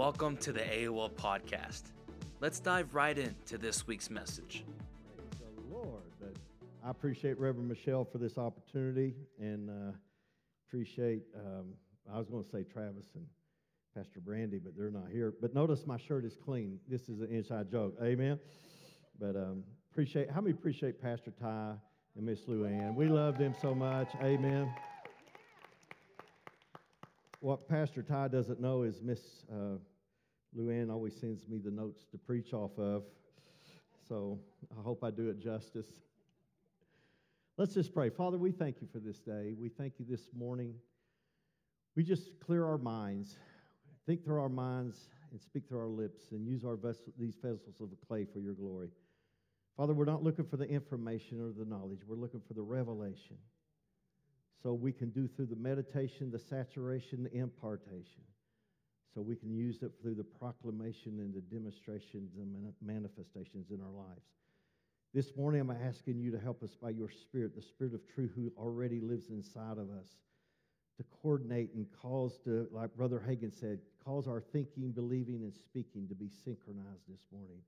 Welcome to the AOL podcast. Let's dive right into this week's message. Praise the Lord. But I appreciate Reverend Michelle for this opportunity and uh, appreciate, um, I was going to say Travis and Pastor Brandy, but they're not here. But notice my shirt is clean. This is an inside joke. Amen. But um, appreciate, how many appreciate Pastor Ty and Miss Luann? We love them so much. Amen. What Pastor Ty doesn't know is Miss uh, Luann always sends me the notes to preach off of. So I hope I do it justice. Let's just pray. Father, we thank you for this day. We thank you this morning. We just clear our minds, think through our minds, and speak through our lips, and use our vessel, these vessels of clay for your glory. Father, we're not looking for the information or the knowledge, we're looking for the revelation. So we can do through the meditation, the saturation, the impartation. So we can use it through the proclamation and the demonstrations and manifestations in our lives. This morning, I'm asking you to help us by your Spirit, the Spirit of truth who already lives inside of us, to coordinate and cause to, like Brother Hagin said, cause our thinking, believing, and speaking to be synchronized this morning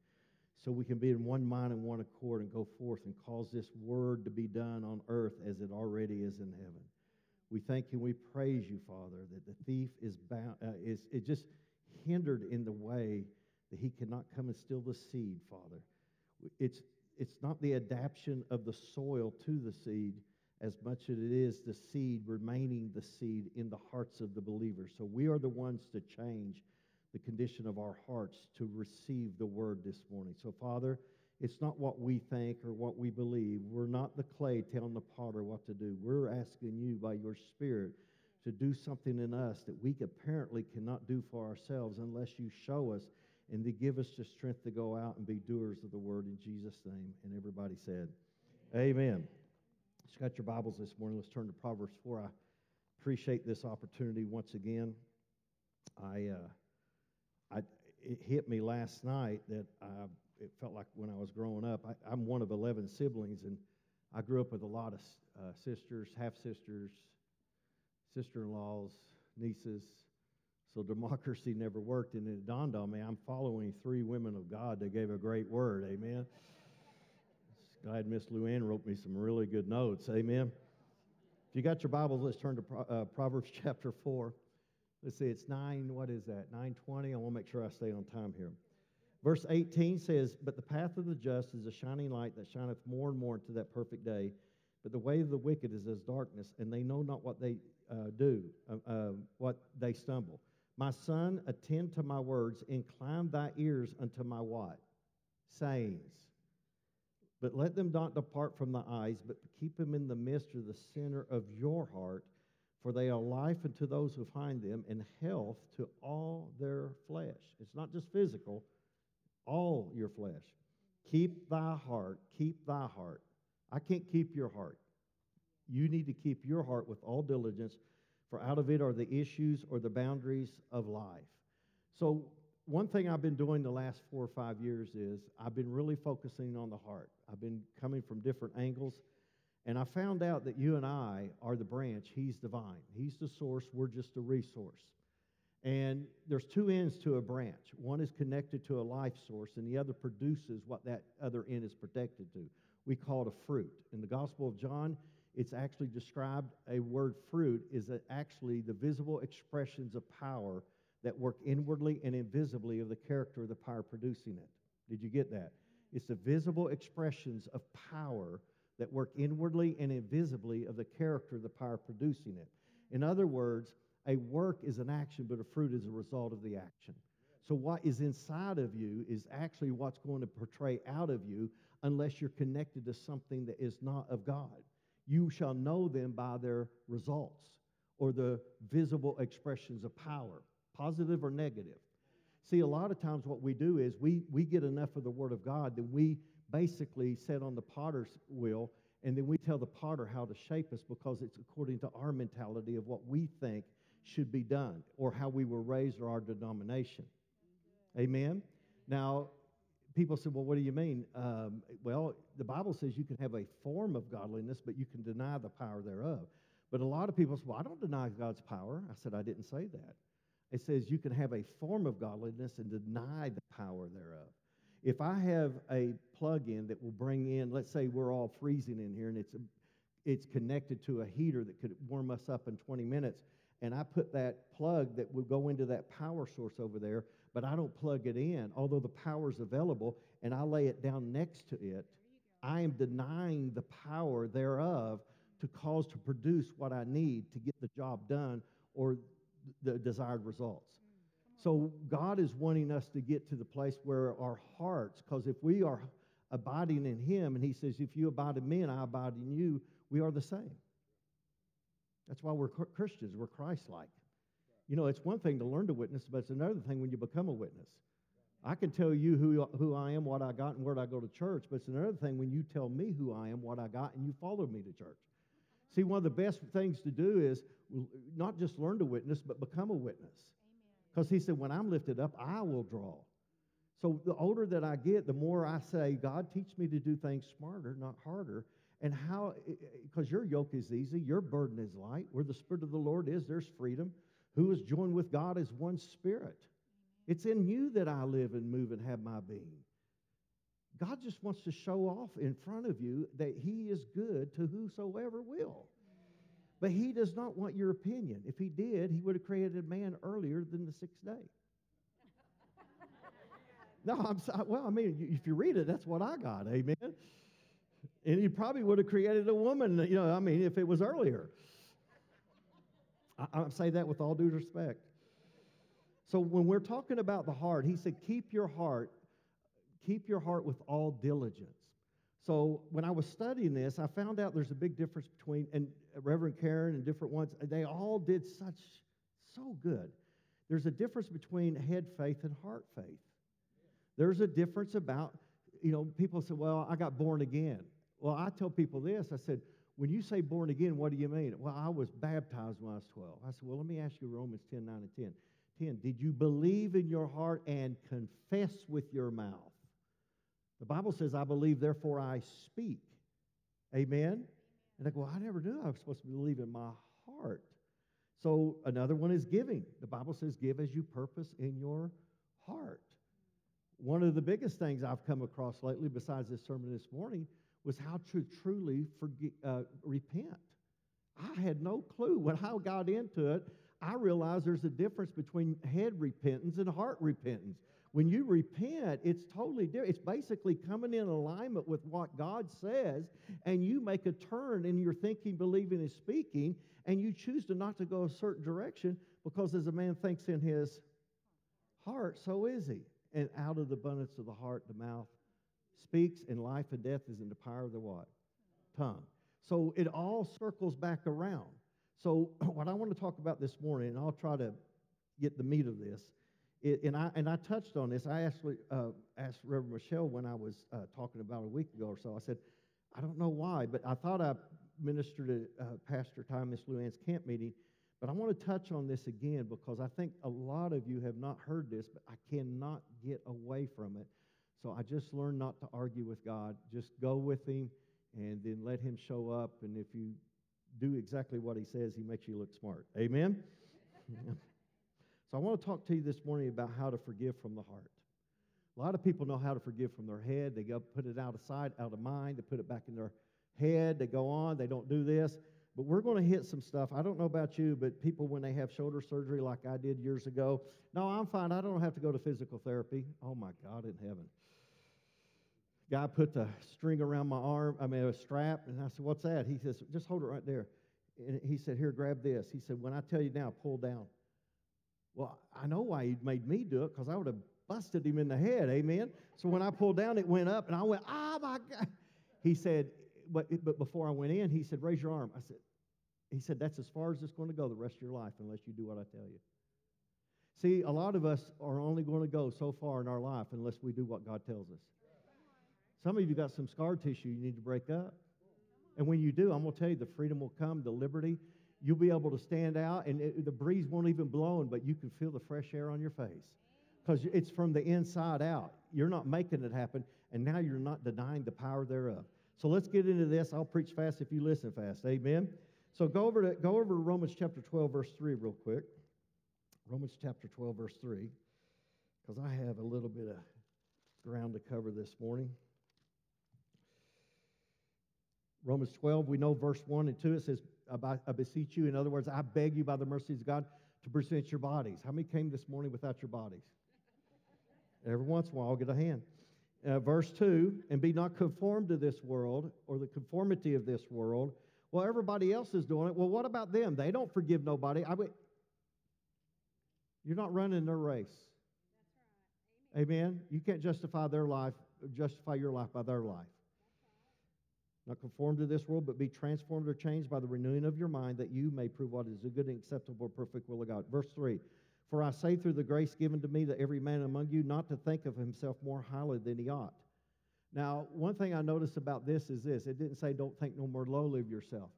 so we can be in one mind and one accord and go forth and cause this word to be done on earth as it already is in heaven. We thank you and we praise you, Father, that the thief is bound, uh, is it just hindered in the way that he cannot come and steal the seed, Father. It's it's not the adaptation of the soil to the seed as much as it is the seed remaining the seed in the hearts of the believers. So we are the ones to change the condition of our hearts to receive the word this morning. So, Father, it's not what we think or what we believe. We're not the clay telling the potter what to do. We're asking you by your Spirit to do something in us that we apparently cannot do for ourselves unless you show us and to give us the strength to go out and be doers of the word in Jesus' name. And everybody said, Amen. Amen. Just got your Bibles this morning. Let's turn to Proverbs 4. I appreciate this opportunity once again. I. Uh, I, it hit me last night that I, it felt like when I was growing up, I, am one of 11 siblings, and I grew up with a lot of uh, sisters, half sisters, sister in laws, nieces. So democracy never worked, and it dawned on me I'm following three women of God that gave a great word. Amen. Glad Miss Luann wrote me some really good notes. Amen. If you got your Bibles, let's turn to uh, Proverbs chapter 4. Let's see, it's 9, what is that? 920. I want to make sure I stay on time here. Verse 18 says, But the path of the just is a shining light that shineth more and more into that perfect day. But the way of the wicked is as darkness, and they know not what they uh, do, uh, uh, what they stumble. My son, attend to my words, incline thy ears unto my what? Sayings. But let them not depart from the eyes, but keep them in the midst or the center of your heart for they are life unto those who find them, and health to all their flesh. It's not just physical, all your flesh. Keep thy heart, keep thy heart. I can't keep your heart. You need to keep your heart with all diligence, for out of it are the issues or the boundaries of life. So, one thing I've been doing the last four or five years is I've been really focusing on the heart. I've been coming from different angles and I found out that you and I are the branch, He's the vine. He's the source, we're just a resource. And there's two ends to a branch. One is connected to a life source, and the other produces what that other end is protected to. We call it a fruit. In the Gospel of John, it's actually described a word fruit is actually the visible expressions of power that work inwardly and invisibly of the character of the power producing it. Did you get that? It's the visible expressions of power that work inwardly and invisibly of the character of the power producing it. In other words, a work is an action, but a fruit is a result of the action. So, what is inside of you is actually what's going to portray out of you unless you're connected to something that is not of God. You shall know them by their results or the visible expressions of power, positive or negative. See, a lot of times what we do is we, we get enough of the Word of God that we basically set on the potter's wheel, and then we tell the potter how to shape us because it's according to our mentality of what we think should be done or how we were raised or our denomination. Amen? Now, people say, well, what do you mean? Um, well, the Bible says you can have a form of godliness, but you can deny the power thereof. But a lot of people say, well, I don't deny God's power. I said, I didn't say that. It says you can have a form of godliness and deny the power thereof. If I have a plug in that will bring in, let's say we're all freezing in here and it's, a, it's connected to a heater that could warm us up in 20 minutes, and I put that plug that will go into that power source over there, but I don't plug it in, although the power is available, and I lay it down next to it, I am denying the power thereof to cause to produce what I need to get the job done or the desired results. So God is wanting us to get to the place where our hearts, because if we are abiding in Him, and He says, if you abide in me and I abide in you, we are the same. That's why we're Christians, we're Christ like. You know, it's one thing to learn to witness, but it's another thing when you become a witness. I can tell you who, who I am, what I got, and where I go to church, but it's another thing when you tell me who I am, what I got, and you follow me to church. See, one of the best things to do is not just learn to witness, but become a witness. Because he said, when I'm lifted up, I will draw. So the older that I get, the more I say, God, teach me to do things smarter, not harder. And how, because your yoke is easy, your burden is light. Where the Spirit of the Lord is, there's freedom. Who is joined with God is one spirit. It's in you that I live and move and have my being. God just wants to show off in front of you that He is good to whosoever will. But He does not want your opinion. If He did, He would have created man earlier than the sixth day. No, I'm sorry. Well, I mean, if you read it, that's what I got. Amen. And he probably would have created a woman, you know, I mean, if it was earlier. I, I say that with all due respect. So when we're talking about the heart, he said, keep your heart keep your heart with all diligence. So when I was studying this, I found out there's a big difference between, and Reverend Karen and different ones, they all did such, so good. There's a difference between head faith and heart faith. There's a difference about, you know, people say, well, I got born again. Well, I tell people this I said, when you say born again, what do you mean? Well, I was baptized when I was 12. I said, well, let me ask you Romans 10 9 and 10. 10. Did you believe in your heart and confess with your mouth? The Bible says, I believe, therefore I speak. Amen? And I go, well, I never knew I was supposed to believe in my heart. So another one is giving. The Bible says, give as you purpose in your heart. One of the biggest things I've come across lately, besides this sermon this morning, was how to truly forget, uh, repent. I had no clue. When I got into it, I realized there's a difference between head repentance and heart repentance. When you repent, it's totally different. It's basically coming in alignment with what God says, and you make a turn in your thinking, believing, and speaking, and you choose to not to go a certain direction because as a man thinks in his heart, so is he. And out of the abundance of the heart, the mouth speaks, and life and death is in the power of the what? Tongue. So it all circles back around. So what I want to talk about this morning, and I'll try to get the meat of this, it, and I and I touched on this. I actually uh, asked Reverend Michelle when I was uh, talking about a week ago or so. I said, I don't know why, but I thought I ministered to uh, Pastor Thomas Luann's camp meeting. But I want to touch on this again because I think a lot of you have not heard this, but I cannot get away from it. So I just learned not to argue with God. Just go with Him and then let Him show up. And if you do exactly what He says, He makes you look smart. Amen? So I want to talk to you this morning about how to forgive from the heart. A lot of people know how to forgive from their head. They go put it out of sight, out of mind. They put it back in their head. They go on. They don't do this. But we're going to hit some stuff. I don't know about you, but people, when they have shoulder surgery like I did years ago, no, I'm fine. I don't have to go to physical therapy. Oh, my God in heaven. Guy put the string around my arm, I mean, a strap, and I said, What's that? He says, Just hold it right there. And he said, Here, grab this. He said, When I tell you now, pull down. Well, I know why he made me do it because I would have busted him in the head. Amen. So when I pulled down, it went up, and I went, "Ah, oh, my God!" He said, "But but before I went in, he said, raise your arm." I said, "He said that's as far as it's going to go the rest of your life unless you do what I tell you." See, a lot of us are only going to go so far in our life unless we do what God tells us. Some of you got some scar tissue you need to break up. And when you do, I'm going to tell you the freedom will come, the liberty. You'll be able to stand out, and it, the breeze won't even blow, but you can feel the fresh air on your face because it's from the inside out. You're not making it happen, and now you're not denying the power thereof. So let's get into this. I'll preach fast if you listen fast. Amen. So go over to go over to Romans chapter 12, verse 3, real quick. Romans chapter 12, verse 3, because I have a little bit of ground to cover this morning. Romans 12, we know verse 1 and 2, it says, I beseech you, in other words, I beg you by the mercies of God to present your bodies. How many came this morning without your bodies? Every once in a while, I'll get a hand. Uh, verse 2 and be not conformed to this world or the conformity of this world. Well, everybody else is doing it. Well, what about them? They don't forgive nobody. I wait. You're not running their race. Right. Amen. Amen. You can't justify their life, justify your life by their life. Not conform to this world, but be transformed or changed by the renewing of your mind, that you may prove what is a good and acceptable, perfect will of God. Verse 3 For I say through the grace given to me that every man among you not to think of himself more highly than he ought. Now, one thing I noticed about this is this it didn't say don't think no more lowly of yourself.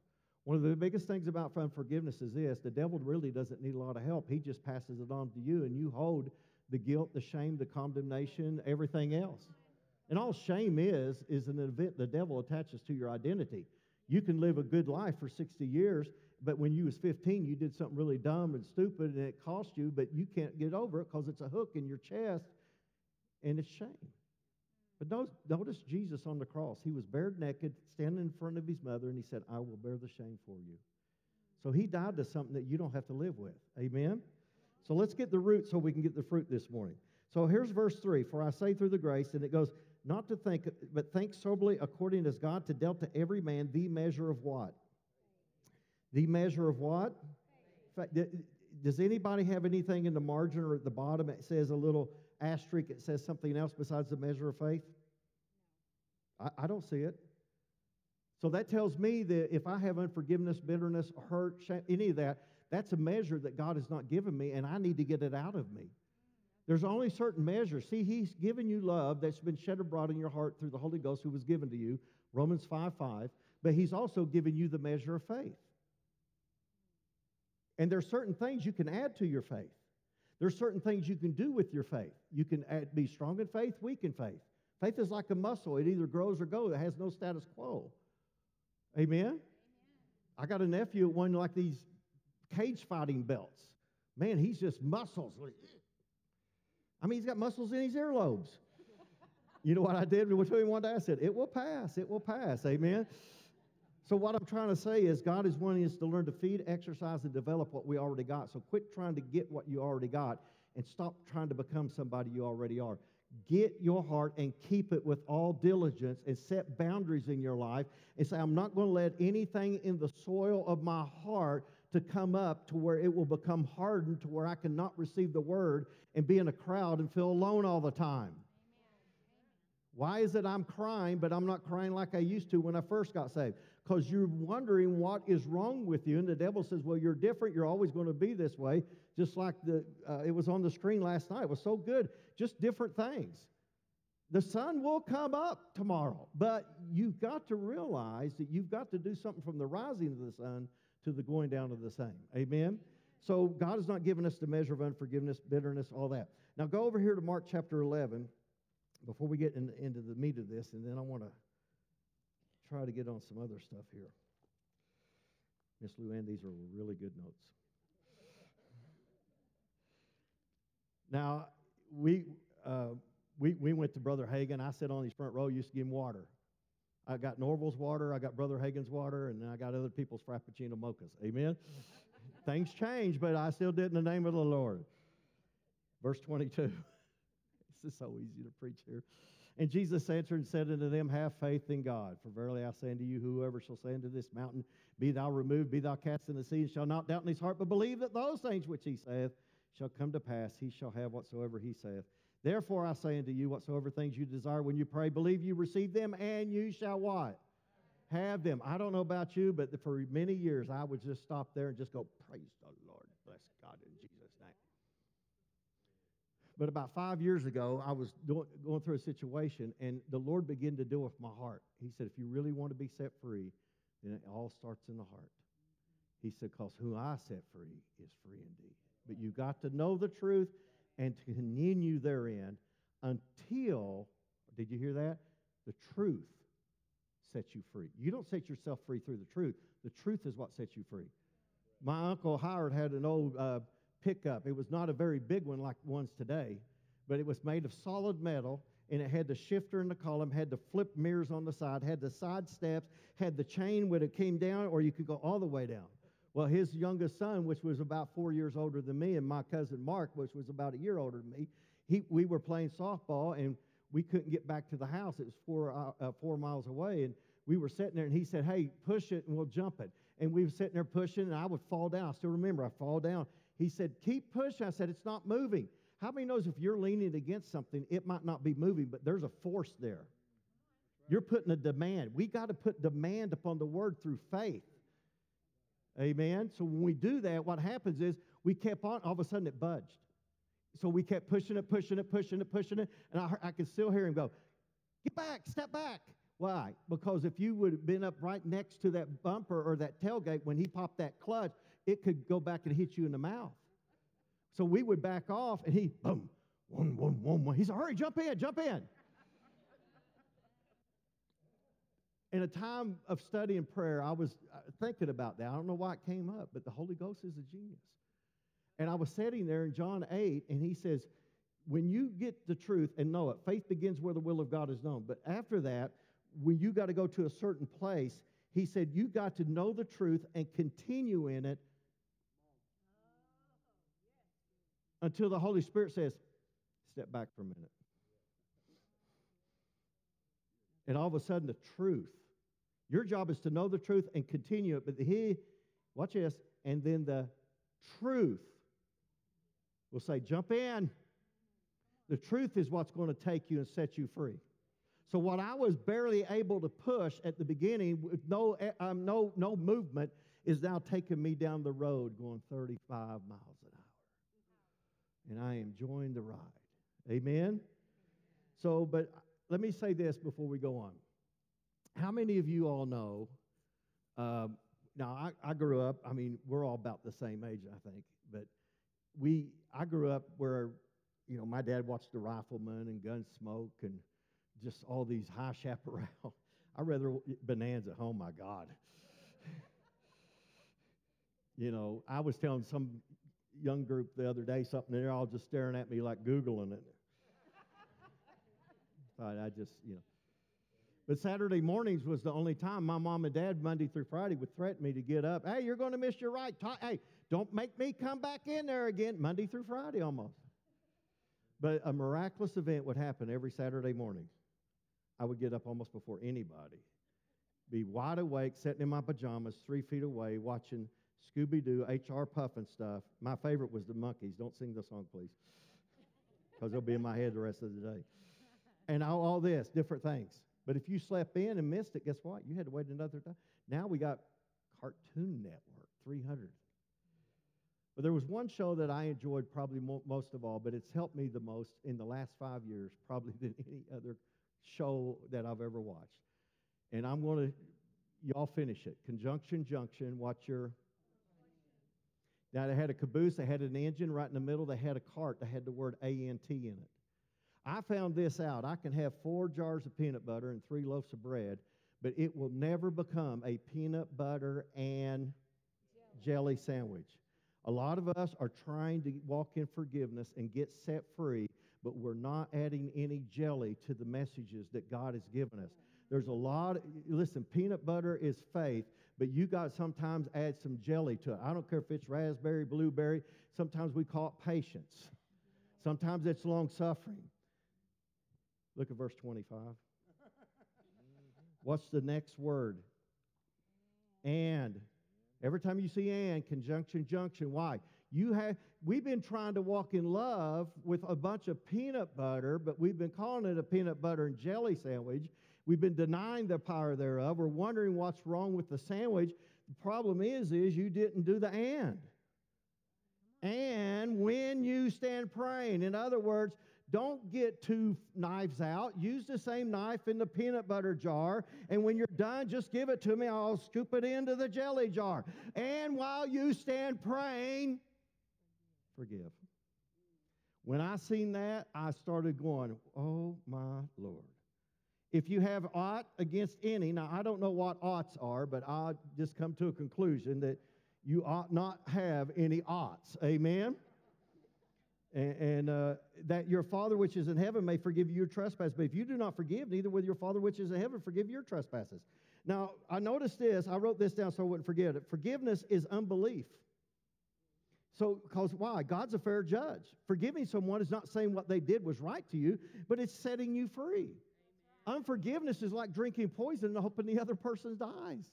One of the biggest things about unforgiveness is this the devil really doesn't need a lot of help. He just passes it on to you, and you hold the guilt, the shame, the condemnation, everything else. And all shame is, is an event the devil attaches to your identity. You can live a good life for 60 years, but when you was 15, you did something really dumb and stupid, and it cost you, but you can't get over it because it's a hook in your chest, and it's shame. But notice, notice Jesus on the cross. He was bared naked, standing in front of his mother, and he said, I will bear the shame for you. So he died to something that you don't have to live with. Amen? So let's get the root so we can get the fruit this morning. So here's verse 3 For I say through the grace, and it goes, not to think, but think soberly according as God to dealt to every man the measure of what? The measure of what? Does anybody have anything in the margin or at the bottom? It says a little asterisk. It says something else besides the measure of faith. I, I don't see it. So that tells me that if I have unforgiveness, bitterness, hurt, shame, any of that, that's a measure that God has not given me, and I need to get it out of me. There's only certain measures. See, He's given you love that's been shed abroad in your heart through the Holy Ghost who was given to you, Romans 5 5. But He's also given you the measure of faith. And there's certain things you can add to your faith. There's certain things you can do with your faith. You can add, be strong in faith, weak in faith. Faith is like a muscle, it either grows or goes, it has no status quo. Amen? I got a nephew one like these cage fighting belts. Man, he's just muscles. I mean, he's got muscles in his earlobes. You know what I did between one day? I said, It will pass. It will pass. Amen. So, what I'm trying to say is, God is wanting us to learn to feed, exercise, and develop what we already got. So, quit trying to get what you already got and stop trying to become somebody you already are. Get your heart and keep it with all diligence and set boundaries in your life and say, I'm not going to let anything in the soil of my heart to come up to where it will become hardened to where I cannot receive the word and be in a crowd and feel alone all the time. Why is it I'm crying, but I'm not crying like I used to when I first got saved? Because you're wondering what is wrong with you. And the devil says, Well, you're different. You're always going to be this way. Just like the, uh, it was on the screen last night. It was so good. Just different things. The sun will come up tomorrow, but you've got to realize that you've got to do something from the rising of the sun to the going down of the same. Amen? So God has not given us the measure of unforgiveness, bitterness, all that. Now go over here to Mark chapter 11 before we get in, into the meat of this, and then I want to try to get on some other stuff here. Miss Luann, these are really good notes. Now, we, uh, we, we went to Brother Hagin. I sat on his front row, used to give him water. I got Norvel's water, I got Brother Hagin's water, and I got other people's Frappuccino mochas. Amen? Things change, but I still did in the name of the Lord. Verse 22. this is so easy to preach here. And Jesus answered and said unto them, Have faith in God. For verily I say unto you, whoever shall say unto this mountain, Be thou removed, be thou cast in the sea, and shall not doubt in his heart, but believe that those things which he saith shall come to pass, he shall have whatsoever he saith. Therefore I say unto you, whatsoever things you desire when you pray, believe you receive them, and you shall what? Have them. I don't know about you, but for many years I would just stop there and just go, Praise the Lord. Bless God in Jesus' name. But about five years ago, I was doing, going through a situation, and the Lord began to deal with my heart. He said, If you really want to be set free, then it all starts in the heart. He said, Because who I set free is free indeed. But you got to know the truth and to continue therein until, did you hear that? The truth sets you free. You don't set yourself free through the truth. The truth is what sets you free. My uncle Howard had an old uh, pickup. It was not a very big one like ones today, but it was made of solid metal and it had the shifter in the column, had the flip mirrors on the side, had the side steps, had the chain when it came down, or you could go all the way down. Well, his youngest son, which was about four years older than me, and my cousin Mark, which was about a year older than me, he, we were playing softball and we couldn't get back to the house. It was four, uh, uh, four miles away. And we were sitting there and he said, Hey, push it and we'll jump it. And we were sitting there pushing and I would fall down. I still remember I fall down. He said, Keep pushing. I said, It's not moving. How many knows if you're leaning against something, it might not be moving, but there's a force there. You're putting a demand. We got to put demand upon the word through faith. Amen. So when we do that, what happens is we kept on, all of a sudden it budged. So we kept pushing it, pushing it, pushing it, pushing it, and I, I could still hear him go, Get back, step back. Why? Because if you would have been up right next to that bumper or that tailgate when he popped that clutch, it could go back and hit you in the mouth. So we would back off, and he, boom, one, one, one, one. He said, hurry, jump in, jump in. In a time of study and prayer, I was uh, thinking about that. I don't know why it came up, but the Holy Ghost is a genius. And I was sitting there in John 8, and he says, when you get the truth and know it, faith begins where the will of God is known. But after that, when you got to go to a certain place, he said, you got to know the truth and continue in it until the Holy Spirit says, step back for a minute. And all of a sudden, the truth. Your job is to know the truth and continue it. But he, watch this, and then the truth will say, jump in. The truth is what's going to take you and set you free. So what I was barely able to push at the beginning with no, um, no, no movement is now taking me down the road going 35 miles an hour and I am enjoying the ride. Amen? So, but let me say this before we go on. How many of you all know? Um, now, I, I grew up, I mean, we're all about the same age, I think, but we, I grew up where, you know, my dad watched the rifleman and Gunsmoke and just all these high chaparral. I rather Bonanza. Oh my God. you know, I was telling some young group the other day something, and they're all just staring at me like Googling it. I just, you know. But Saturday mornings was the only time my mom and dad, Monday through Friday, would threaten me to get up. Hey, you're going to miss your right. Hey, don't make me come back in there again. Monday through Friday almost. But a miraculous event would happen every Saturday morning. I would get up almost before anybody, be wide awake, sitting in my pajamas, three feet away, watching Scooby Doo, H.R. Pufnstuf. My favorite was the Monkees. Don't sing the song, please, because it'll be in my head the rest of the day. And all, all this, different things. But if you slept in and missed it, guess what? You had to wait another time. Now we got Cartoon Network, 300. But there was one show that I enjoyed probably mo- most of all, but it's helped me the most in the last five years, probably than any other show that I've ever watched. And I'm going to, y'all finish it. Conjunction Junction, watch your now, they had a caboose, they had an engine right in the middle, they had a cart that had the word ANT in it. I found this out. I can have four jars of peanut butter and three loaves of bread, but it will never become a peanut butter and jelly, sandwich. A lot of us are trying to walk in forgiveness and get set free, but we're not adding any jelly to the messages that God has given us. There's a lot, of, listen, peanut butter is faith, but you got to sometimes add some jelly to it. I don't care if it's raspberry, blueberry. Sometimes we call it patience. Sometimes it's long suffering. Look at verse 25. What's the next word? And. Every time you see and, conjunction, junction. Why? You have we've been trying to walk in love with a bunch of peanut butter, but we've been calling it a peanut butter and jelly sandwich. We've been denying the power thereof. We're wondering what's wrong with the sandwich. The problem is, is you didn't do the and. And when you stand praying, in other words, don't get two knives out. Use the same knife in the peanut butter jar. And when you're done, just give it to me. I'll scoop it into the jelly jar. And while you stand praying, forgive. When I seen that, I started going, Oh my Lord. If you have aught against any, now I don't know what oughts are, but I'll just come to a conclusion that you ought not have any oughts. Amen? And, and uh, that your Father which is in heaven may forgive you your trespasses. But if you do not forgive, neither will your Father which is in heaven forgive your trespasses. Now, I noticed this. I wrote this down so I wouldn't forget it. Forgiveness is unbelief. So, because why? God's a fair judge. Forgiving someone is not saying what they did was right to you, but it's setting you free. Unforgiveness is like drinking poison and hoping the other person dies.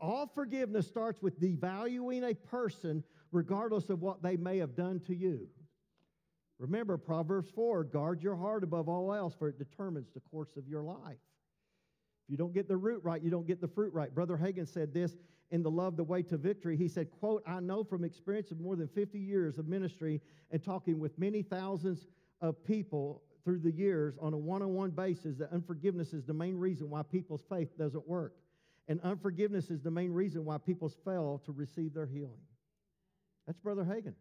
All forgiveness starts with devaluing a person regardless of what they may have done to you. Remember Proverbs 4 guard your heart above all else, for it determines the course of your life. If you don't get the root right, you don't get the fruit right. Brother Hagin said this in The Love, the Way to Victory. He said, quote, I know from experience of more than 50 years of ministry and talking with many thousands of people through the years on a one-on-one basis that unforgiveness is the main reason why people's faith doesn't work. And unforgiveness is the main reason why people fail to receive their healing. That's Brother Hagin.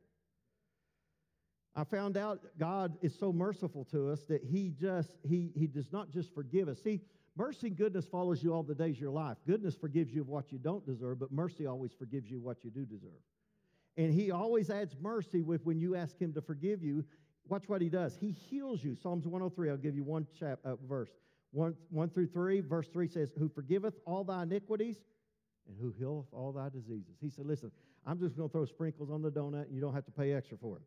I found out God is so merciful to us that He just, He, he does not just forgive us. See, Mercy and goodness follows you all the days of your life. Goodness forgives you of what you don't deserve, but mercy always forgives you what you do deserve. And he always adds mercy with when you ask him to forgive you. Watch what he does. He heals you. Psalms 103, I'll give you one chap, uh, verse. 1, 1 through 3, verse 3 says, Who forgiveth all thy iniquities and who healeth all thy diseases. He said, Listen, I'm just going to throw sprinkles on the donut you don't have to pay extra for it.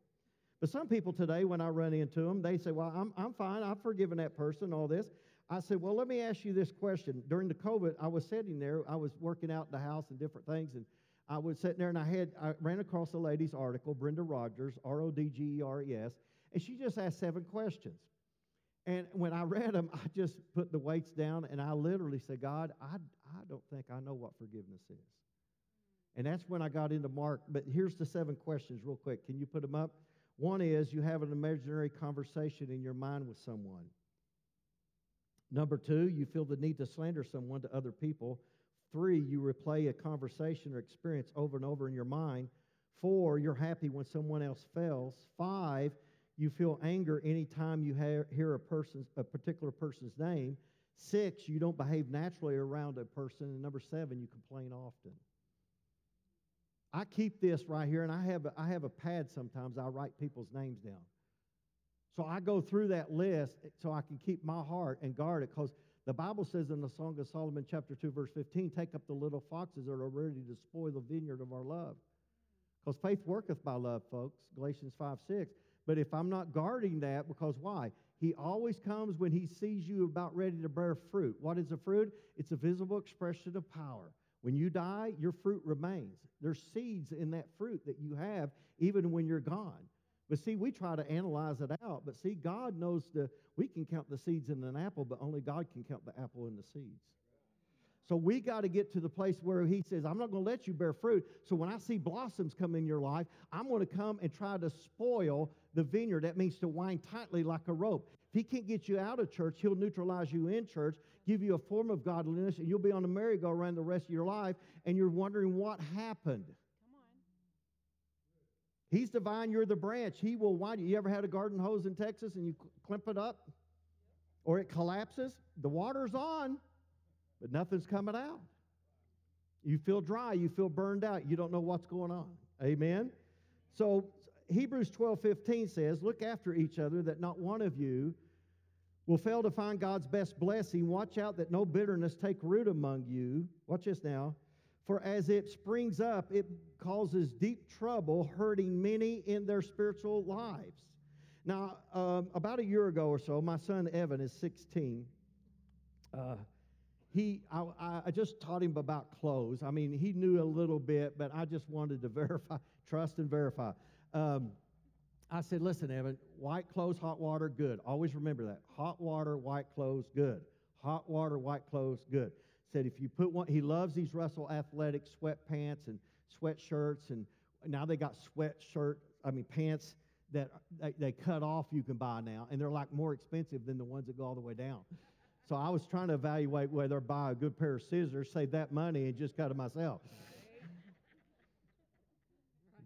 But some people today, when I run into them, they say, Well, I'm, I'm fine. I've forgiven that person, all this. I said, Well, let me ask you this question. During the COVID, I was sitting there, I was working out in the house and different things, and I was sitting there and I had I ran across a lady's article, Brenda Rogers, R O D G E R E S, and she just asked seven questions. And when I read them, I just put the weights down and I literally said, God, I, I don't think I know what forgiveness is. And that's when I got into Mark. But here's the seven questions, real quick. Can you put them up? One is you have an imaginary conversation in your mind with someone. Number two, you feel the need to slander someone to other people. Three, you replay a conversation or experience over and over in your mind. Four, you're happy when someone else fails. Five, you feel anger anytime you hear a person's a particular person's name. Six, you don't behave naturally around a person. And number seven, you complain often. I keep this right here, and I have a, I have a pad sometimes. I write people's names down. So I go through that list eh, so I can keep my heart and guard it because the Bible says in the Song of Solomon, chapter 2, verse 15, take up the little foxes that are ready to spoil the vineyard of our love. Because faith worketh by love, folks, Galatians 5 6. But if I'm not guarding that, because why? He always comes when he sees you about ready to bear fruit. What is a fruit? It's a visible expression of power. When you die, your fruit remains. There's seeds in that fruit that you have even when you're gone. But see, we try to analyze it out. But see, God knows the, we can count the seeds in an apple, but only God can count the apple in the seeds. So we got to get to the place where He says, I'm not going to let you bear fruit. So when I see blossoms come in your life, I'm going to come and try to spoil the vineyard. That means to wind tightly like a rope. If He can't get you out of church, He'll neutralize you in church, give you a form of godliness, and you'll be on a merry-go-round the rest of your life, and you're wondering what happened. He's the vine, you're the branch. He will wind you. You ever had a garden hose in Texas and you clamp it up? Or it collapses? The water's on, but nothing's coming out. You feel dry, you feel burned out, you don't know what's going on. Amen? So Hebrews 12 15 says, Look after each other that not one of you will fail to find God's best blessing. Watch out that no bitterness take root among you. Watch this now. For as it springs up, it causes deep trouble, hurting many in their spiritual lives. Now, um, about a year ago or so, my son Evan is 16. Uh, he, I, I, just taught him about clothes. I mean, he knew a little bit, but I just wanted to verify, trust and verify. Um, I said, listen, Evan, white clothes, hot water, good. Always remember that. Hot water, white clothes, good. Hot water, white clothes, good said if you put one, he loves these Russell Athletic sweatpants and sweatshirts, and now they got sweatshirt, I mean pants that they, they cut off you can buy now, and they're like more expensive than the ones that go all the way down. So I was trying to evaluate whether to buy a good pair of scissors, save that money, and just cut it myself.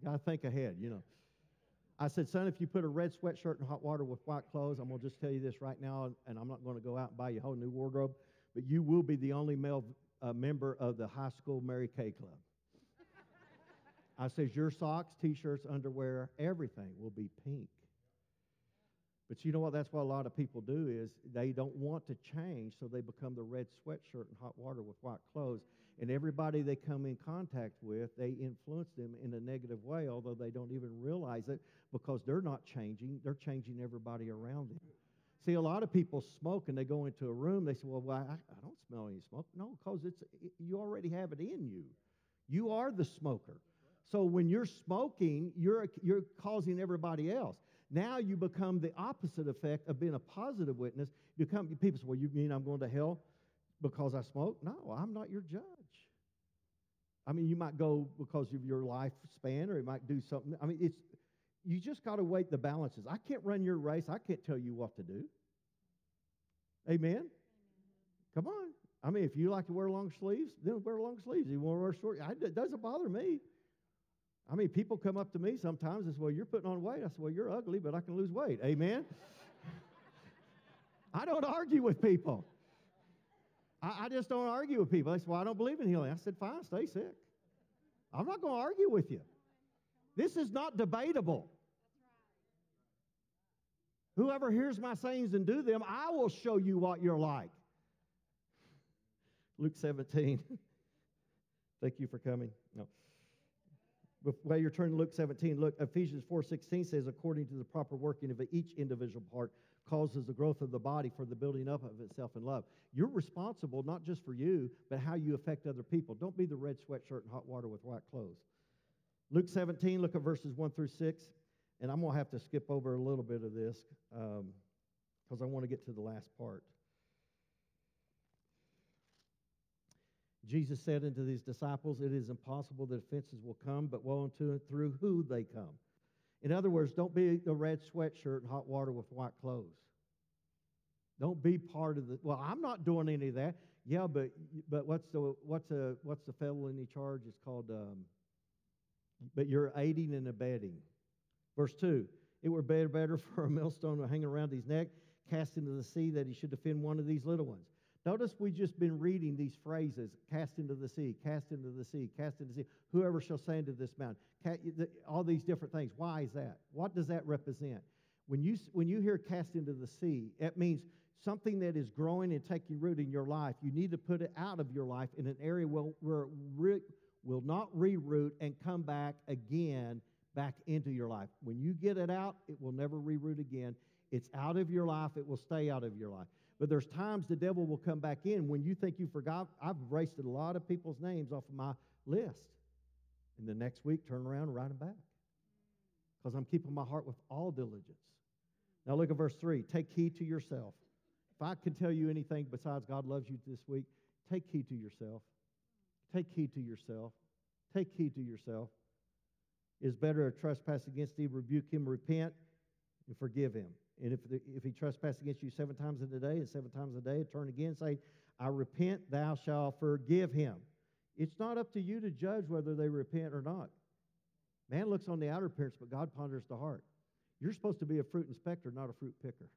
Got to think ahead, you know. I said, son, if you put a red sweatshirt in hot water with white clothes, I'm going to just tell you this right now, and I'm not going to go out and buy you a whole new wardrobe but you will be the only male uh, member of the high school Mary Kay Club. I says, Your socks, t shirts, underwear, everything will be pink. But you know what? That's what a lot of people do is they don't want to change, so they become the red sweatshirt and hot water with white clothes. And everybody they come in contact with, they influence them in a negative way, although they don't even realize it because they're not changing. They're changing everybody around them. See, a lot of people smoke and they go into a room. They say, "Well, well I, I don't smell any smoke." No, because it's it, you already have it in you. You are the smoker. So when you're smoking, you're you're causing everybody else. Now you become the opposite effect of being a positive witness. You come, people say, "Well, you mean I'm going to hell because I smoke?" No, I'm not your judge. I mean, you might go because of your lifespan, or you might do something. I mean, it's you just got to weight the balances. I can't run your race. I can't tell you what to do. Amen. Come on. I mean, if you like to wear long sleeves, then wear long sleeves. You want to wear short, it doesn't bother me. I mean, people come up to me sometimes and say, Well, you're putting on weight. I say, Well, you're ugly, but I can lose weight. Amen. I don't argue with people. I, I, just don't argue with people. They said, Well, I don't believe in healing. I said, Fine, stay sick. I'm not going to argue with you. This is not debatable. Whoever hears my sayings and do them, I will show you what you're like. Luke 17. Thank you for coming. No. While you're turning Luke 17, look, Ephesians 4.16 says, according to the proper working of each individual part, causes the growth of the body for the building up of itself in love. You're responsible not just for you, but how you affect other people. Don't be the red sweatshirt and hot water with white clothes. Luke 17, look at verses 1 through 6. And I'm going to have to skip over a little bit of this because um, I want to get to the last part. Jesus said unto these disciples, It is impossible that offenses will come, but woe unto it through who they come. In other words, don't be the red sweatshirt and hot water with white clothes. Don't be part of the. Well, I'm not doing any of that. Yeah, but but what's the what's a what's the felony charge? It's called. Um, but you're aiding and abetting. Verse two. It were better, better for a millstone to hang around his neck, cast into the sea, that he should defend one of these little ones. Notice we've just been reading these phrases cast into the sea, cast into the sea, cast into the sea. Whoever shall say into this mountain. All these different things. Why is that? What does that represent? When you, when you hear cast into the sea, it means something that is growing and taking root in your life. You need to put it out of your life in an area where, where it re, will not reroot and come back again back into your life. When you get it out, it will never reroot again. It's out of your life, it will stay out of your life. But there's times the devil will come back in when you think you forgot. I've erased a lot of people's names off of my list. And the next week, turn around and write them back. Because I'm keeping my heart with all diligence. Now look at verse 3. Take heed to yourself. If I can tell you anything besides God loves you this week, take heed to yourself. Take heed to yourself. Take heed to yourself. It is better to trespass against thee, rebuke him, repent, and forgive him. And if, the, if he trespasses against you seven times in a day, and seven times a day, turn again, and say, I repent, thou shalt forgive him. It's not up to you to judge whether they repent or not. Man looks on the outer appearance, but God ponders the heart. You're supposed to be a fruit inspector, not a fruit picker.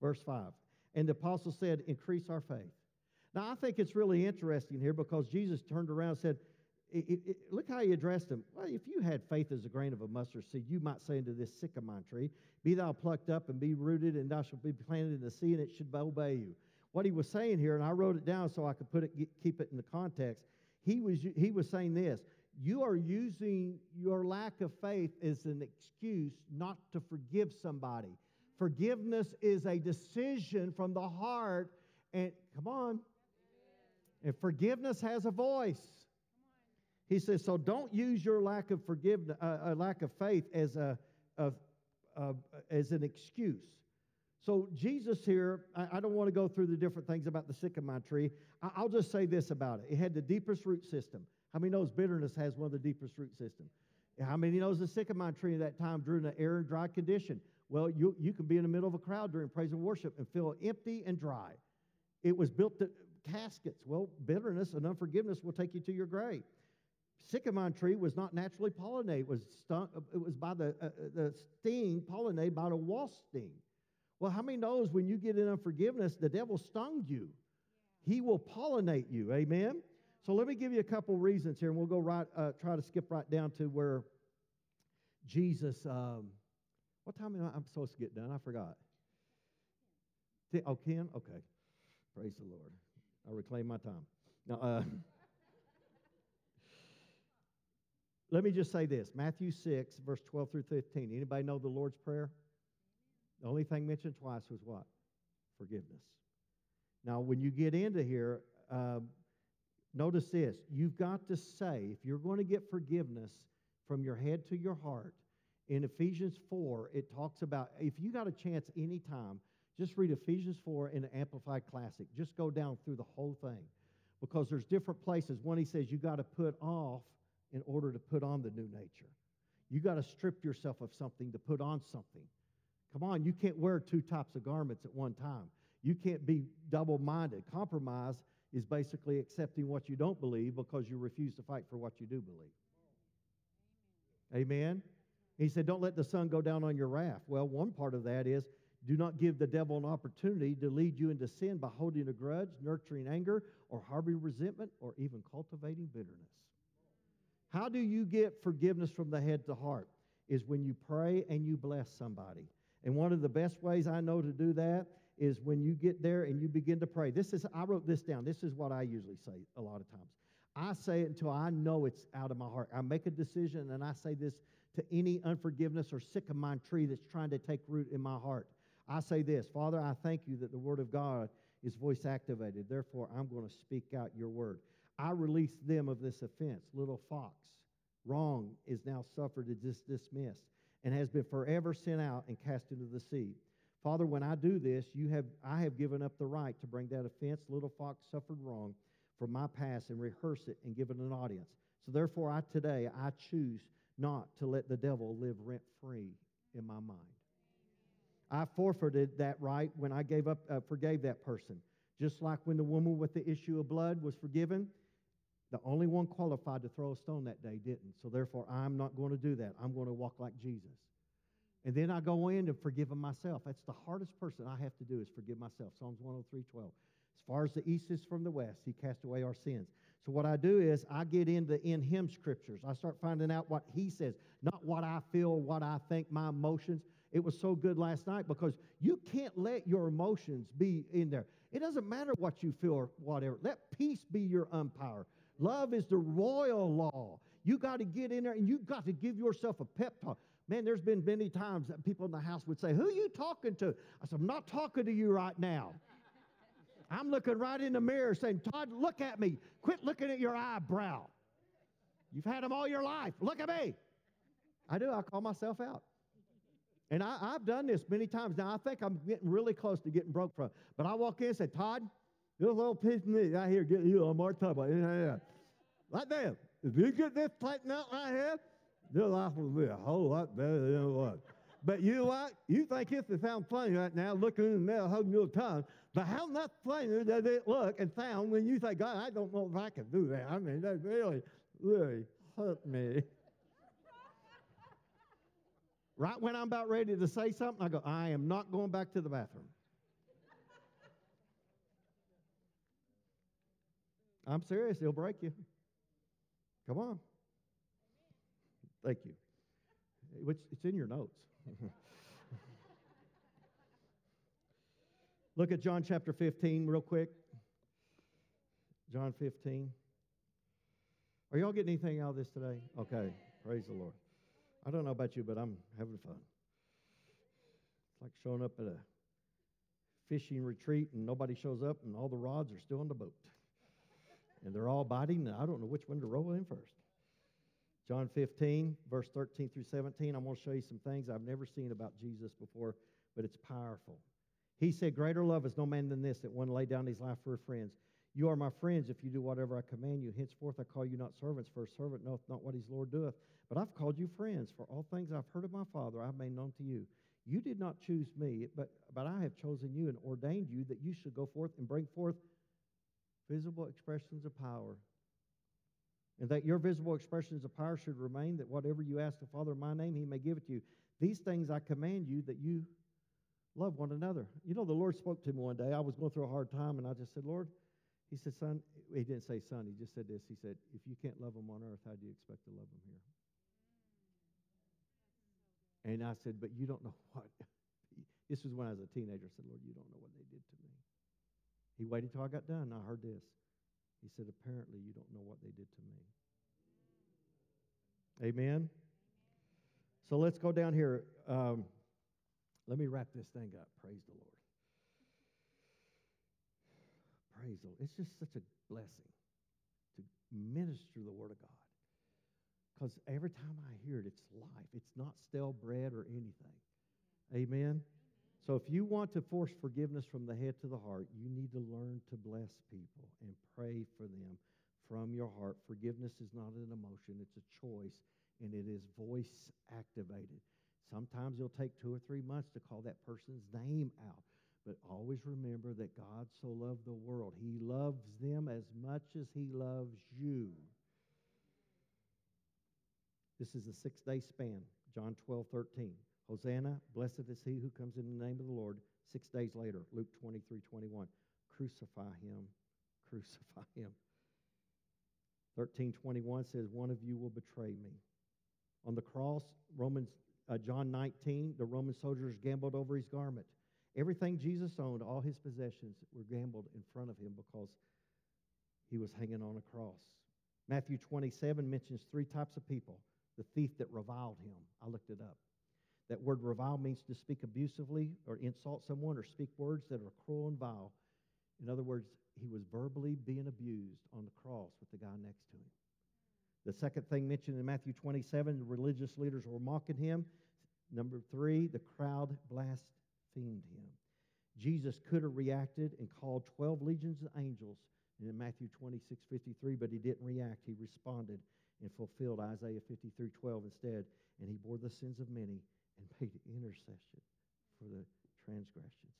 Verse 5. And the apostle said, Increase our faith. Now, I think it's really interesting here because Jesus turned around and said, it, it, look how he addressed him. Well, if you had faith as a grain of a mustard seed, you might say unto this sycamore tree, Be thou plucked up and be rooted, and thou shalt be planted in the sea, and it should obey you. What he was saying here, and I wrote it down so I could put it, keep it in the context. He was, he was saying this You are using your lack of faith as an excuse not to forgive somebody. Forgiveness is a decision from the heart, and come on. And forgiveness has a voice. He says, so don't use your lack of forgiveness, uh, a lack of faith as, a, a, a, as an excuse. So Jesus here, I, I don't want to go through the different things about the sycamore tree. I, will just say this about it. It had the deepest root system. How many knows bitterness has one of the deepest root systems? How many knows the sycamore tree at that time drew in an arid, and dry condition? Well, you, you can be in the middle of a crowd during praise and worship and feel empty and dry. It was built to caskets. Well, bitterness and unforgiveness will take you to your grave sycamore tree was not naturally pollinated. It was, stung, it was by the, uh, uh, the sting, pollinated by the wasp sting. Well, how many knows when you get in unforgiveness, the devil stung you? He will pollinate you. Amen? So let me give you a couple reasons here, and we'll go right, uh, try to skip right down to where Jesus. Um, what time am I I'm supposed to get done? I forgot. Oh, Ken? Okay. Praise the Lord. I reclaim my time. Now, uh, let me just say this Matthew 6, verse 12 through 15. Anybody know the Lord's Prayer? The only thing mentioned twice was what? Forgiveness. Now, when you get into here, um, notice this. You've got to say, if you're going to get forgiveness from your head to your heart, in Ephesians 4, it talks about if you got a chance anytime, just read Ephesians 4 in the Amplified Classic. Just go down through the whole thing because there's different places. One, he says you got to put off in order to put on the new nature. You got to strip yourself of something to put on something. Come on, you can't wear two types of garments at one time. You can't be double minded. Compromise is basically accepting what you don't believe because you refuse to fight for what you do believe. Amen? He said, Don't let the sun go down on your wrath. Well, one part of that is do not give the devil an opportunity to lead you into sin by holding a grudge, nurturing anger, or harboring resentment, or even cultivating bitterness. How do you get forgiveness from the head to heart? Is when you pray and you bless somebody. And one of the best ways I know to do that is when you get there and you begin to pray. This is I wrote this down. This is what I usually say a lot of times. I say it until I know it's out of my heart. I make a decision and I say this to any unforgiveness or sick of sycamore tree that's trying to take root in my heart. I say this Father, I thank you that the Word of God is voice activated. Therefore, I'm going to speak out your word. I release them of this offense. Little fox, wrong is now suffered and dis- dismissed and has been forever sent out and cast into the sea. Father, when I do this, you have, I have given up the right to bring that offense, little fox suffered wrong, from my past and rehearse it and give it an audience. So therefore, I today, I choose not to let the devil live rent free in my mind. I forfeited that right when I gave up, uh, forgave that person. Just like when the woman with the issue of blood was forgiven, the only one qualified to throw a stone that day didn't. So therefore, I'm not going to do that. I'm going to walk like Jesus. And then I go in and forgive myself. That's the hardest person I have to do is forgive myself. Psalms 103, 12. As far as the east is from the west, he cast away our sins. So what I do is I get into in him scriptures. I start finding out what he says, not what I feel, what I think, my emotions. It was so good last night because you can't let your emotions be in there. It doesn't matter what you feel or whatever. Let peace be your umpire. Love is the royal law. You got to get in there and you got to give yourself a pep talk. Man, there's been many times that people in the house would say, Who you talking to? I said, I'm not talking to you right now. I'm looking right in the mirror saying, Todd, look at me. Quit looking at your eyebrow. You've had them all your life. Look at me. I do. I call myself out. And I, have done this many times. Now, I think I'm getting really close to getting broke from But I walk in and say, Todd, this little piece of meat right here, get you on more trouble. Yeah, Right there. If you get this flattened out right here, your life will be a whole lot better than it was. But you know what? You think this is sound funny right now, looking in the mirror, holding your tongue. But how much funnier does it look and sound when you say, God, I don't know if I can do that. I mean, that really, really hurt me. right when I'm about ready to say something, I go, I am not going back to the bathroom. I'm serious, it'll break you. Come on. Thank you. Which it's in your notes. Look at John chapter 15 real quick. John 15. Are y'all getting anything out of this today? Okay. Praise the Lord. I don't know about you, but I'm having fun. It's like showing up at a fishing retreat and nobody shows up and all the rods are still on the boat. And they're all biting, and I don't know which one to roll in first. John 15, verse 13 through 17. I'm going to show you some things I've never seen about Jesus before, but it's powerful. He said, Greater love is no man than this, that one lay down his life for friends. You are my friends if you do whatever I command you. Henceforth I call you not servants, for a servant knoweth not what his Lord doeth. But I've called you friends, for all things I've heard of my Father I've made known to you. You did not choose me, but, but I have chosen you and ordained you that you should go forth and bring forth visible expressions of power. And that your visible expressions of power should remain, that whatever you ask the Father in my name, he may give it to you. These things I command you that you love one another. You know, the Lord spoke to me one day. I was going through a hard time, and I just said, Lord, He said, Son, he didn't say son, he just said this. He said, If you can't love them on earth, how do you expect to love them here? And I said, But you don't know what. This was when I was a teenager. I said, Lord, you don't know what they did to me. He waited till I got done. I heard this. He said, Apparently, you don't know what they did to me. Amen. So let's go down here. Um, let me wrap this thing up. Praise the Lord. Praise the Lord. It's just such a blessing to minister the Word of God. Because every time I hear it, it's life. It's not stale bread or anything. Amen. So if you want to force forgiveness from the head to the heart, you need to learn to bless people and pray for them from your heart. Forgiveness is not an emotion, it's a choice, and it is voice activated. Sometimes it'll take two or three months to call that person's name out. But always remember that God so loved the world. He loves them as much as He loves you. This is a six day span, John 12, 13. Hosanna, blessed is he who comes in the name of the Lord. Six days later, Luke 23, 21. Crucify him, crucify him. 1321 says, One of you will betray me. On the cross, Romans, uh, John 19, the Roman soldiers gambled over his garment. Everything Jesus owned, all his possessions, were gambled in front of him because he was hanging on a cross. Matthew 27 mentions three types of people the thief that reviled him. I looked it up. That word revile means to speak abusively or insult someone or speak words that are cruel and vile. In other words, he was verbally being abused on the cross with the guy next to him. The second thing mentioned in Matthew 27, the religious leaders were mocking him. Number three, the crowd blasphemed him. Jesus could have reacted and called 12 legions of angels in Matthew 26, 53, but he didn't react. He responded and fulfilled Isaiah 53, 12 instead, and he bore the sins of many and made intercession for the transgressions.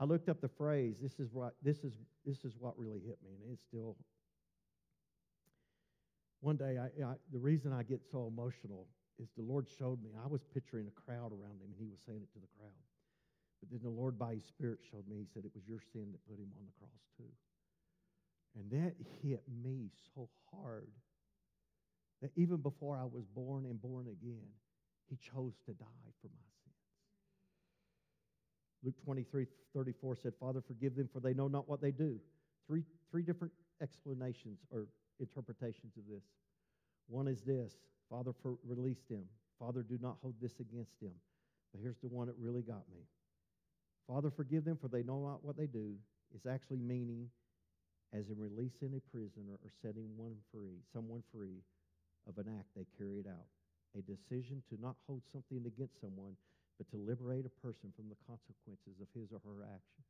I looked up the phrase. This is what this is this is what really hit me, and it's still. One day, I, I, the reason I get so emotional is the Lord showed me. I was picturing a crowd around him, and he was saying it to the crowd. But then the Lord, by His Spirit, showed me. He said it was your sin that put him on the cross too. And that hit me so hard that even before I was born and born again, he chose to die for my sins. Luke 23 34 said, Father, forgive them, for they know not what they do. Three, three different explanations or interpretations of this. One is this Father, for, release them. Father, do not hold this against them. But here's the one that really got me. Father, forgive them, for they know not what they do, is actually meaning as in releasing a prisoner or setting one free, someone free of an act they carried out a decision to not hold something against someone, but to liberate a person from the consequences of his or her actions.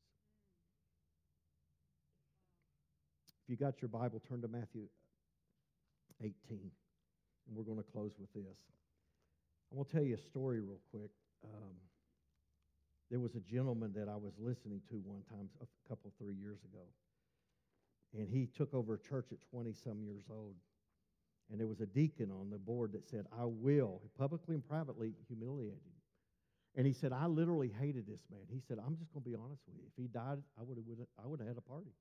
If you got your Bible, turn to Matthew 18, and we're going to close with this. I want to tell you a story real quick. Um, there was a gentleman that I was listening to one time, a couple, three years ago, and he took over a church at 20 some years old. And there was a deacon on the board that said, I will, publicly and privately, humiliate him. And he said, I literally hated this man. He said, I'm just going to be honest with you. If he died, I would have I had a party.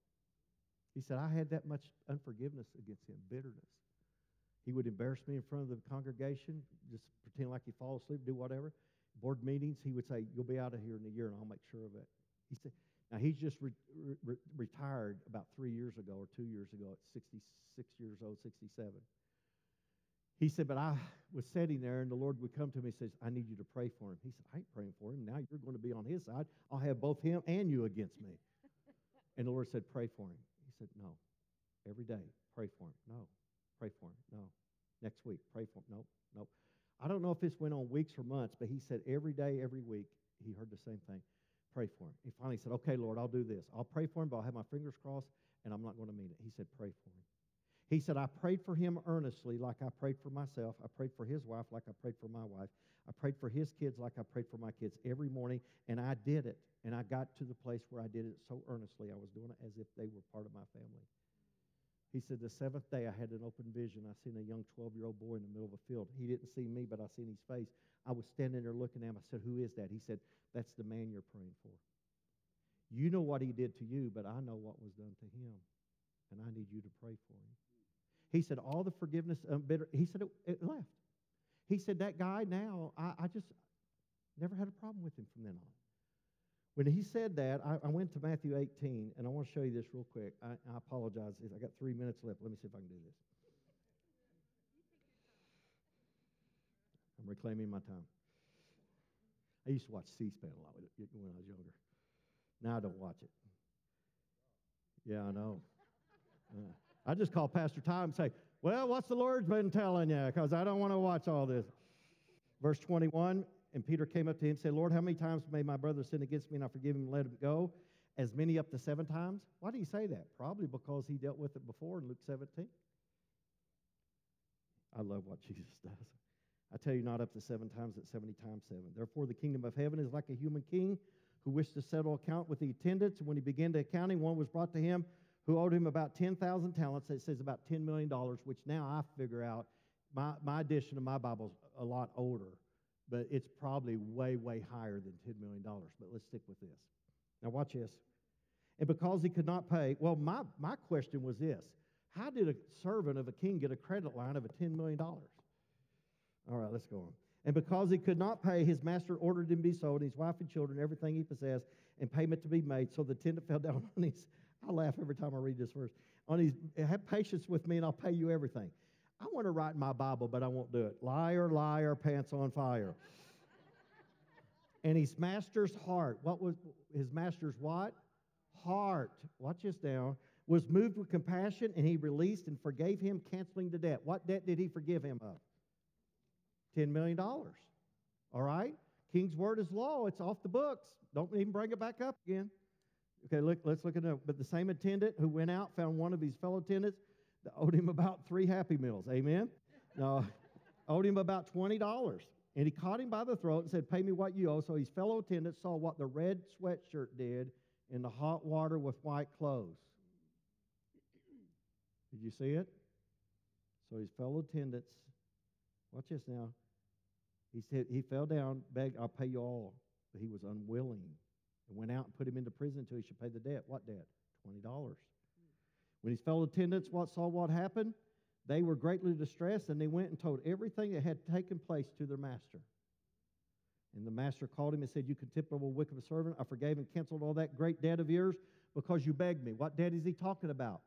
He said, I had that much unforgiveness against him, bitterness. He would embarrass me in front of the congregation, just pretend like he'd fall asleep, do whatever. Board meetings, he would say, You'll be out of here in a year, and I'll make sure of it. He said, Now he's just re- re- retired about three years ago or two years ago at 66 years old, 67. He said, But I was sitting there, and the Lord would come to me and says, I need you to pray for him. He said, I ain't praying for him. Now you're going to be on his side. I'll have both him and you against me. and the Lord said, Pray for him. He said, No. Every day, pray for him. No. Pray for him. No. Next week, pray for him. No. No. I don't know if this went on weeks or months, but he said every day, every week, he heard the same thing. Pray for him. He finally said, Okay, Lord, I'll do this. I'll pray for him, but I'll have my fingers crossed, and I'm not going to mean it. He said, Pray for him. He said, I prayed for him earnestly, like I prayed for myself. I prayed for his wife, like I prayed for my wife. I prayed for his kids, like I prayed for my kids every morning, and I did it. And I got to the place where I did it so earnestly, I was doing it as if they were part of my family. He said, The seventh day, I had an open vision. I seen a young 12 year old boy in the middle of a field. He didn't see me, but I seen his face. I was standing there looking at him. I said, Who is that? He said, That's the man you're praying for. You know what he did to you, but I know what was done to him. and I need you to pray for him. He said, All the forgiveness, um, bitter, he said, it, it left. He said, That guy now, I, I just never had a problem with him from then on. When he said that, I, I, went to Matthew 18, and I want to show you this real quick. I, I apologize. I got three minutes left. Let me see if I can do this. I'm reclaiming my time. I used to watch C SPAN a lot when I was younger. Now I don't watch it. Yeah, I know. Uh, I just call Pastor Tom and say, Well, what's the Lord's been telling you? Because I don't want to watch all this. Verse 21 And Peter came up to him and said, Lord, how many times may my brother sin against me and I forgive him and let him go? As many up to seven times? Why do you say that? Probably because he dealt with it before in Luke 17. I love what Jesus does. I tell you, not up to seven times, but 70 times seven. Therefore, the kingdom of heaven is like a human king who wished to settle account with the attendants. And when he began to accounting, one was brought to him who owed him about 10,000 talents. It says about $10 million, which now I figure out my, my edition of my Bible is a lot older, but it's probably way, way higher than $10 million. But let's stick with this. Now, watch this. And because he could not pay, well, my, my question was this How did a servant of a king get a credit line of a $10 million? All right, let's go on. And because he could not pay, his master ordered him to be sold, and his wife and children, everything he possessed, and payment to be made. So the tenant fell down on his, I laugh every time I read this verse, on have patience with me and I'll pay you everything. I want to write in my Bible, but I won't do it. Liar, liar, pants on fire. and his master's heart, what was his master's what? Heart, watch this now, was moved with compassion and he released and forgave him, canceling the debt. What debt did he forgive him of? $10 million. All right? King's word is law. It's off the books. Don't even bring it back up again. Okay, look, let's look at it. But the same attendant who went out found one of his fellow attendants that owed him about three Happy Meals. Amen? no, owed him about $20. And he caught him by the throat and said, Pay me what you owe. So his fellow attendant saw what the red sweatshirt did in the hot water with white clothes. Did you see it? So his fellow attendants, watch this now, he said he fell down, begged, I'll pay you all. But he was unwilling and went out and put him into prison until he should pay the debt. What debt? $20. When his fellow attendants what saw what happened, they were greatly distressed and they went and told everything that had taken place to their master. And the master called him and said, You contemptible, wicked servant, I forgave and canceled all that great debt of yours because you begged me. What debt is he talking about?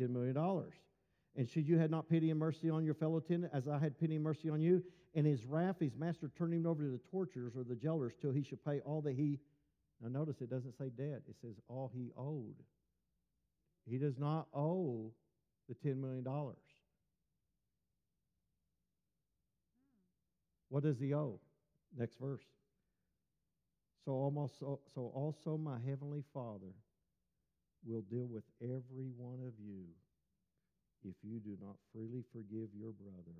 $10 million. And should you had not pity and mercy on your fellow tenant, as I had pity and mercy on you, and his wrath, his master turned him over to the torturers or the jailers till he should pay all that he. Now notice it doesn't say debt; it says all he owed. He does not owe the ten million dollars. What does he owe? Next verse. So almost so also my heavenly Father will deal with every one of you if you do not freely forgive your brother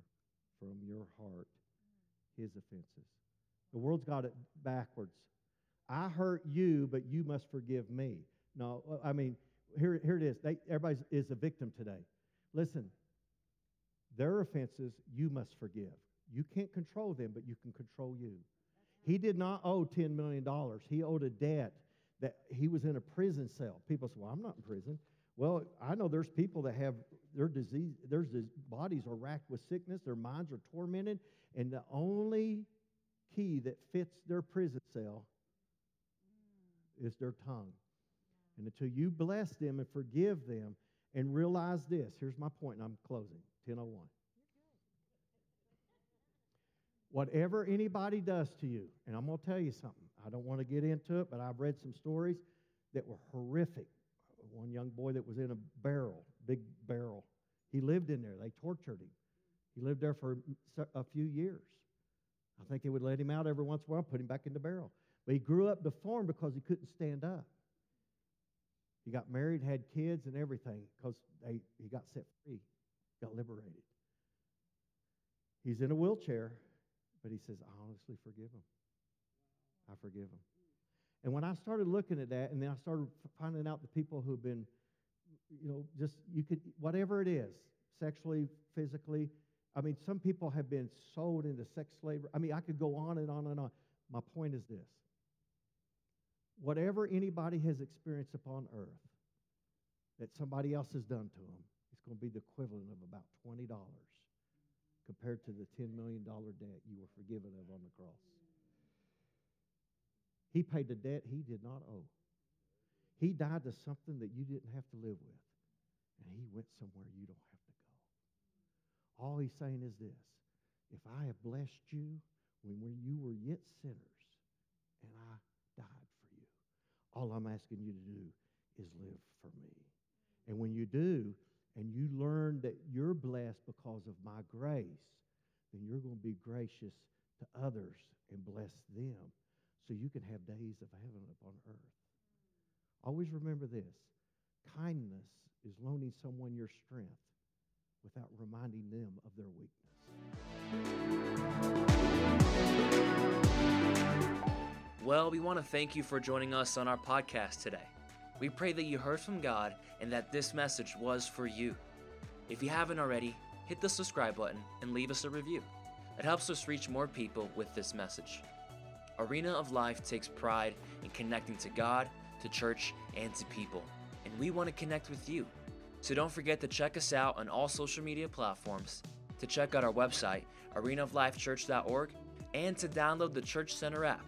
from your heart his offenses. The world's got it backwards. I hurt you, but you must forgive me. No, I mean, here, here it is. They, everybody is a victim today. Listen, their offenses you must forgive. You can't control them, but you can control you. He did not owe $10 million. He owed a debt that he was in a prison cell. People say, Well, I'm not in prison. Well, I know there's people that have their disease, their bodies are racked with sickness, their minds are tormented, and the only key that fits their prison cell is their tongue. And until you bless them and forgive them and realize this, here's my point, and I'm closing 1001. Whatever anybody does to you, and I'm going to tell you something, I don't want to get into it, but I've read some stories that were horrific one young boy that was in a barrel, big barrel. He lived in there. They tortured him. He lived there for a few years. I think they would let him out every once in a while, put him back in the barrel. But he grew up deformed because he couldn't stand up. He got married, had kids, and everything because he got set free, got liberated. He's in a wheelchair, but he says, I honestly forgive him. I forgive him. And when I started looking at that, and then I started finding out the people who've been, you know, just you could, whatever it is, sexually, physically. I mean, some people have been sold into sex slavery. I mean, I could go on and on and on. My point is this whatever anybody has experienced upon earth, that somebody else has done to them, it's going to be the equivalent of about $20 compared to the $10 million debt you were forgiven of on the cross. He paid the debt he did not owe. He died to something that you didn't have to live with, and he went somewhere you don't have to go. All he's saying is this if I have blessed you when you were yet sinners, and I all I'm asking you to do is live for me. And when you do, and you learn that you're blessed because of my grace, then you're going to be gracious to others and bless them so you can have days of heaven upon earth. Always remember this kindness is loaning someone your strength without reminding them of their weakness. Well, we want to thank you for joining us on our podcast today. We pray that you heard from God and that this message was for you. If you haven't already, hit the subscribe button and leave us a review. It helps us reach more people with this message. Arena of Life takes pride in connecting to God, to church, and to people, and we want to connect with you. So don't forget to check us out on all social media platforms, to check out our website, arenaoflifechurch.org, and to download the Church Center app